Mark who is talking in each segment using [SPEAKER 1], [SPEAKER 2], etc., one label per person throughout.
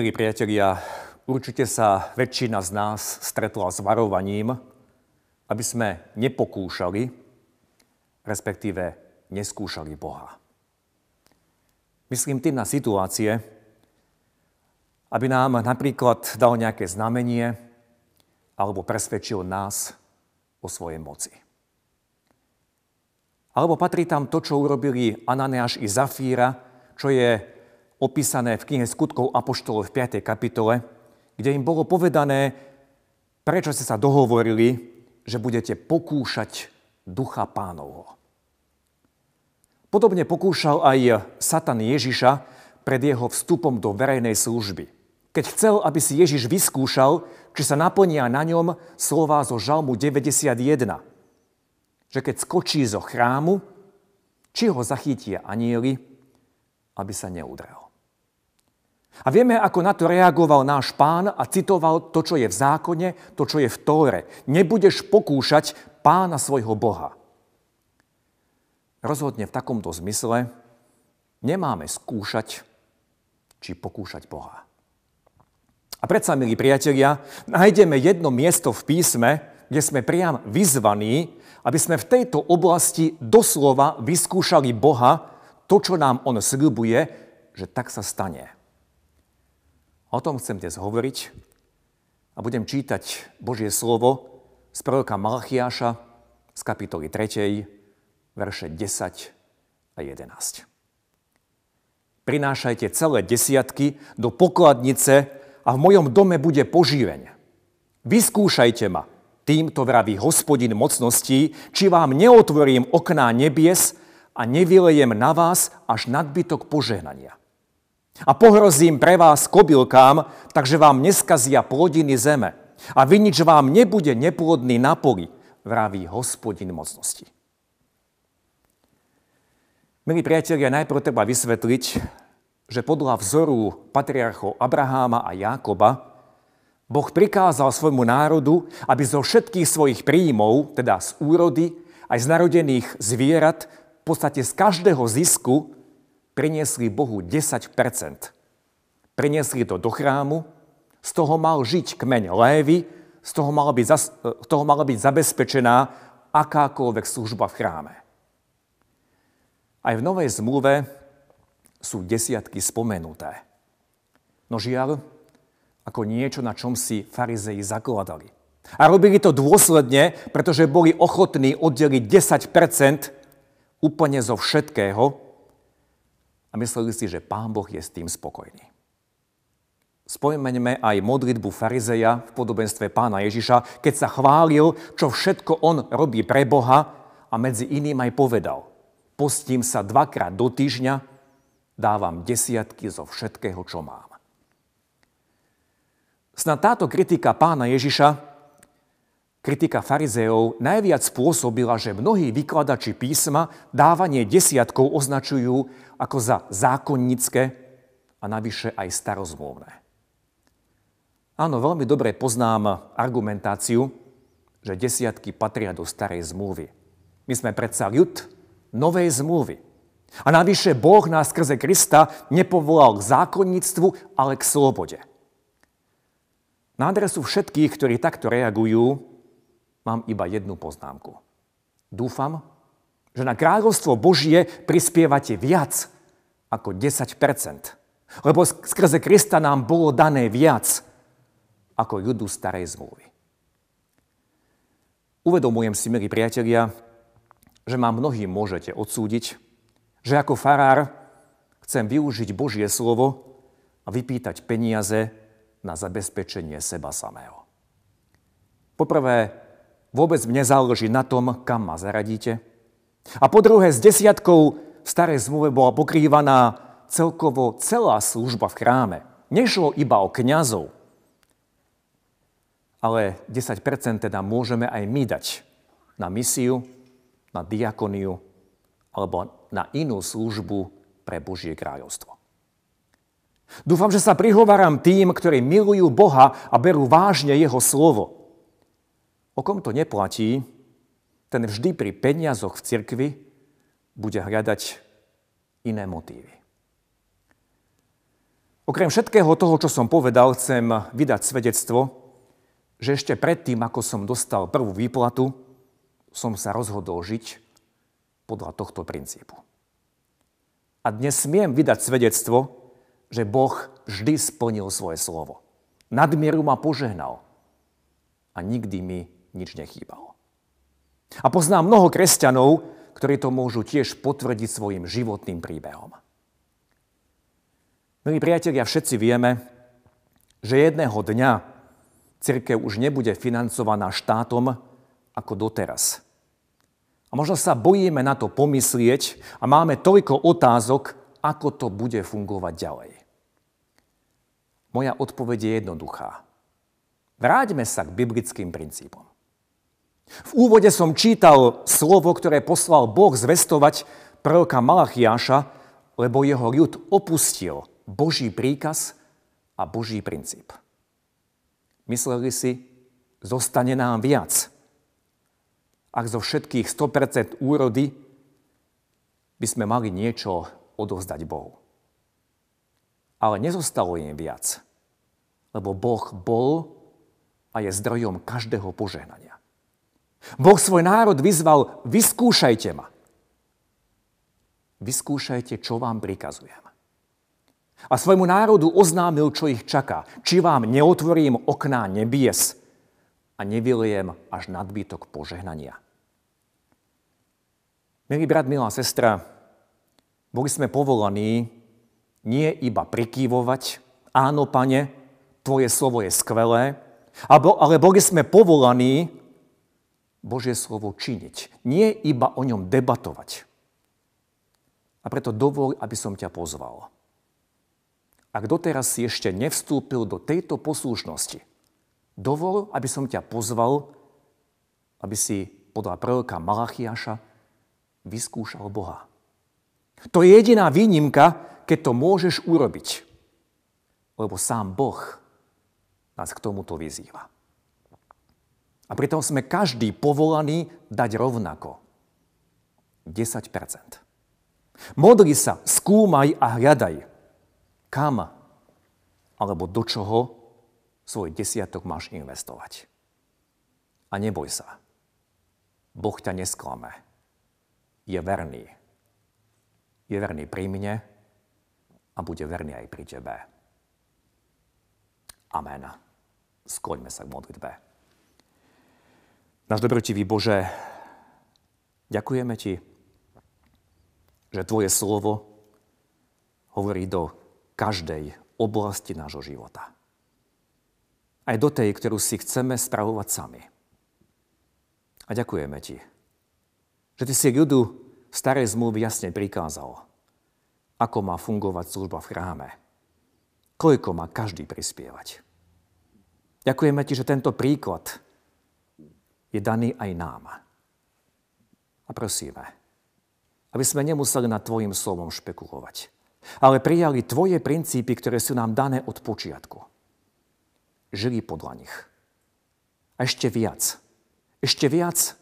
[SPEAKER 1] Milí priatelia, určite sa väčšina z nás stretla s varovaním, aby sme nepokúšali, respektíve neskúšali Boha. Myslím tým na situácie, aby nám napríklad dal nejaké znamenie alebo presvedčil nás o svojej moci. Alebo patrí tam to, čo urobili Ananeáš i Zafíra, čo je opísané v knihe skutkov Apoštolov v 5. kapitole, kde im bolo povedané, prečo ste sa dohovorili, že budete pokúšať ducha pánovho. Podobne pokúšal aj Satan Ježiša pred jeho vstupom do verejnej služby. Keď chcel, aby si Ježiš vyskúšal, či sa naplnia na ňom slova zo Žalmu 91. Že keď skočí zo chrámu, či ho zachytia anieli, aby sa neudrel. A vieme, ako na to reagoval náš pán a citoval to, čo je v zákone, to, čo je v Tóre. Nebudeš pokúšať pána svojho Boha. Rozhodne v takomto zmysle nemáme skúšať či pokúšať Boha. A predsa, milí priatelia, nájdeme jedno miesto v písme, kde sme priam vyzvaní, aby sme v tejto oblasti doslova vyskúšali Boha, to, čo nám On sľubuje, že tak sa stane. O tom chcem dnes hovoriť a budem čítať Božie slovo z proroka Malachiáša z kapitoly 3, verše 10 a 11. Prinášajte celé desiatky do pokladnice a v mojom dome bude požíveň. Vyskúšajte ma, týmto vraví hospodin mocností, či vám neotvorím okná nebies a nevylejem na vás až nadbytok požehnania. A pohrozím pre vás kobylkám, takže vám neskazia plodiny zeme. A vinič vám nebude neplodný na poli, vraví hospodin mocnosti. Milí priatelia, najprv treba vysvetliť, že podľa vzoru patriarchov Abraháma a Jákoba Boh prikázal svojmu národu, aby zo všetkých svojich príjmov, teda z úrody, aj z narodených zvierat, v podstate z každého zisku priniesli Bohu 10% Priniesli to do chrámu, z toho mal žiť kmeň Lévy, z toho mala byť, z toho mala byť zabezpečená akákoľvek služba v chráme. Aj v Novej zmluve sú desiatky spomenuté. No žiaľ, ako niečo, na čom si farizeji zakladali. A robili to dôsledne, pretože boli ochotní oddeliť 10 úplne zo všetkého, a mysleli si, že Pán Boh je s tým spokojný. Spomeňme aj modlitbu farizeja v podobenstve pána Ježiša, keď sa chválil, čo všetko on robí pre Boha a medzi iným aj povedal. Postím sa dvakrát do týždňa, dávam desiatky zo všetkého, čo mám. Snad táto kritika pána Ježiša Kritika farizeov najviac spôsobila, že mnohí vykladači písma dávanie desiatkov označujú ako za zákonnické a navyše aj starozmluvné. Áno, veľmi dobre poznám argumentáciu, že desiatky patria do starej zmluvy. My sme predsa ľud novej zmluvy. A navyše Boh nás skrze Krista nepovolal k zákonníctvu, ale k slobode. Na adresu všetkých, ktorí takto reagujú, mám iba jednu poznámku. Dúfam, že na kráľovstvo Božie prispievate viac ako 10% Lebo skrze Krista nám bolo dané viac ako ľudu starej zmluvy. Uvedomujem si, milí priatelia, že ma mnohí môžete odsúdiť, že ako farár chcem využiť Božie slovo a vypýtať peniaze na zabezpečenie seba samého. Poprvé, Vôbec mne záleží na tom, kam ma zaradíte. A po druhé, s desiatkou v starej zmluve bola pokrývaná celkovo celá služba v chráme. Nešlo iba o kňazov, ale 10% teda môžeme aj my dať na misiu, na diakoniu alebo na inú službu pre Božie kráľovstvo. Dúfam, že sa prihováram tým, ktorí milujú Boha a berú vážne Jeho slovo. O kom to neplatí, ten vždy pri peniazoch v cirkvi bude hľadať iné motívy. Okrem všetkého toho, čo som povedal, chcem vydať svedectvo, že ešte predtým, ako som dostal prvú výplatu, som sa rozhodol žiť podľa tohto princípu. A dnes smiem vydať svedectvo, že Boh vždy splnil svoje slovo. Nadmieru ma požehnal a nikdy mi nič nechýbalo. A poznám mnoho kresťanov, ktorí to môžu tiež potvrdiť svojim životným príbehom. Milí priatelia, všetci vieme, že jedného dňa církev už nebude financovaná štátom ako doteraz. A možno sa bojíme na to pomyslieť a máme toľko otázok, ako to bude fungovať ďalej. Moja odpoveď je jednoduchá. Vráťme sa k biblickým princípom. V úvode som čítal slovo, ktoré poslal Boh zvestovať proroka Malachiáša, lebo jeho ľud opustil Boží príkaz a Boží princíp. Mysleli si, zostane nám viac. Ak zo všetkých 100% úrody by sme mali niečo odovzdať Bohu. Ale nezostalo im viac, lebo Boh bol a je zdrojom každého požehnania. Boh svoj národ vyzval, vyskúšajte ma. Vyskúšajte, čo vám prikazujem. A svojmu národu oznámil, čo ich čaká. Či vám neotvorím okná nebies a nevyliem až nadbytok požehnania. Milý brat, milá sestra, boli sme povolaní nie iba prikývovať, áno, pane, tvoje slovo je skvelé, ale boli sme povolaní Božie slovo činiť, nie iba o ňom debatovať. A preto dovol, aby som ťa pozval ak doteraz si ešte nevstúpil do tejto poslušnosti, dovol, aby som ťa pozval, aby si podľa proroka Malachiaša vyskúšal Boha. To je jediná výnimka, keď to môžeš urobiť. Lebo sám Boh nás k tomuto vyzýva. A pritom sme každý povolaný dať rovnako. 10%. Modli sa, skúmaj a hľadaj kam alebo do čoho svoj desiatok máš investovať. A neboj sa. Boh ťa nesklame. Je verný. Je verný pri mne a bude verný aj pri tebe. Amen. Skloňme sa k modlitbe. Náš dobrotivý Bože, ďakujeme Ti, že Tvoje slovo hovorí do každej oblasti nášho života. Aj do tej, ktorú si chceme spravovať sami. A ďakujeme ti, že ty si ľudu starej zmluvy jasne prikázal, ako má fungovať služba v chráme, koľko má každý prispievať. Ďakujeme ti, že tento príklad je daný aj nám. A prosíme, aby sme nemuseli nad tvojim slovom špekulovať ale prijali tvoje princípy, ktoré sú nám dané od počiatku. Žili podľa nich. A ešte viac. Ešte viac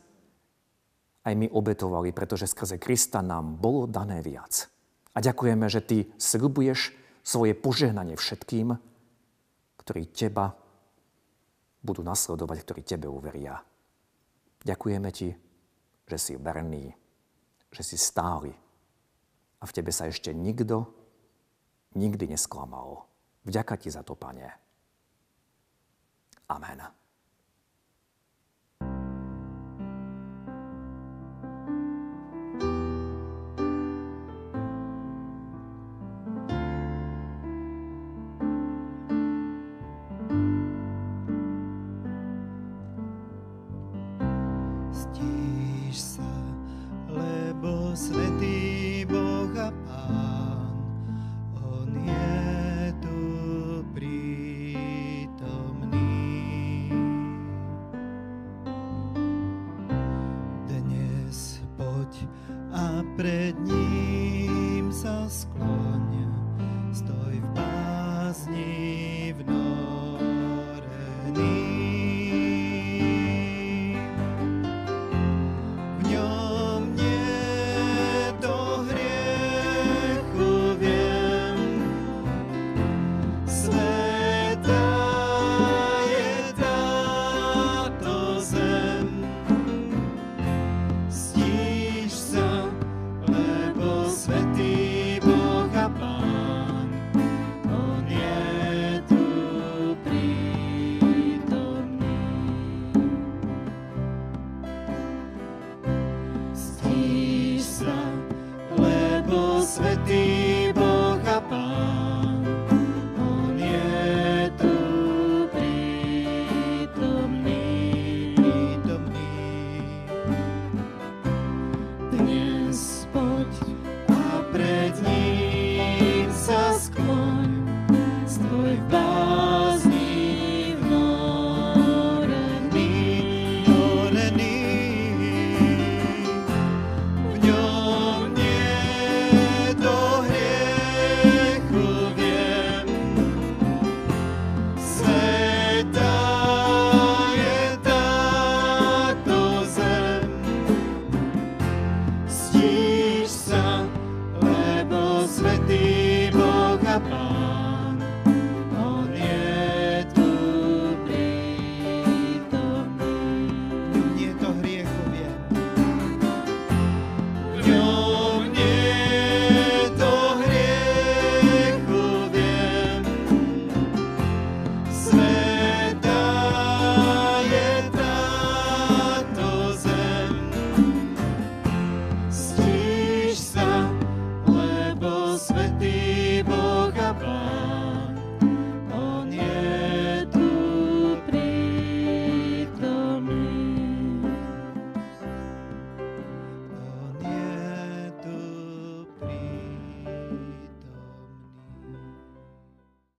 [SPEAKER 1] aj my obetovali, pretože skrze Krista nám bolo dané viac. A ďakujeme, že ty slibuješ svoje požehnanie všetkým, ktorí teba budú nasledovať, ktorí tebe uveria. Ďakujeme ti, že si verný, že si stály a v tebe sa ešte nikto nikdy nesklamal. Vďaka ti za to, Pane. Amen.
[SPEAKER 2] isso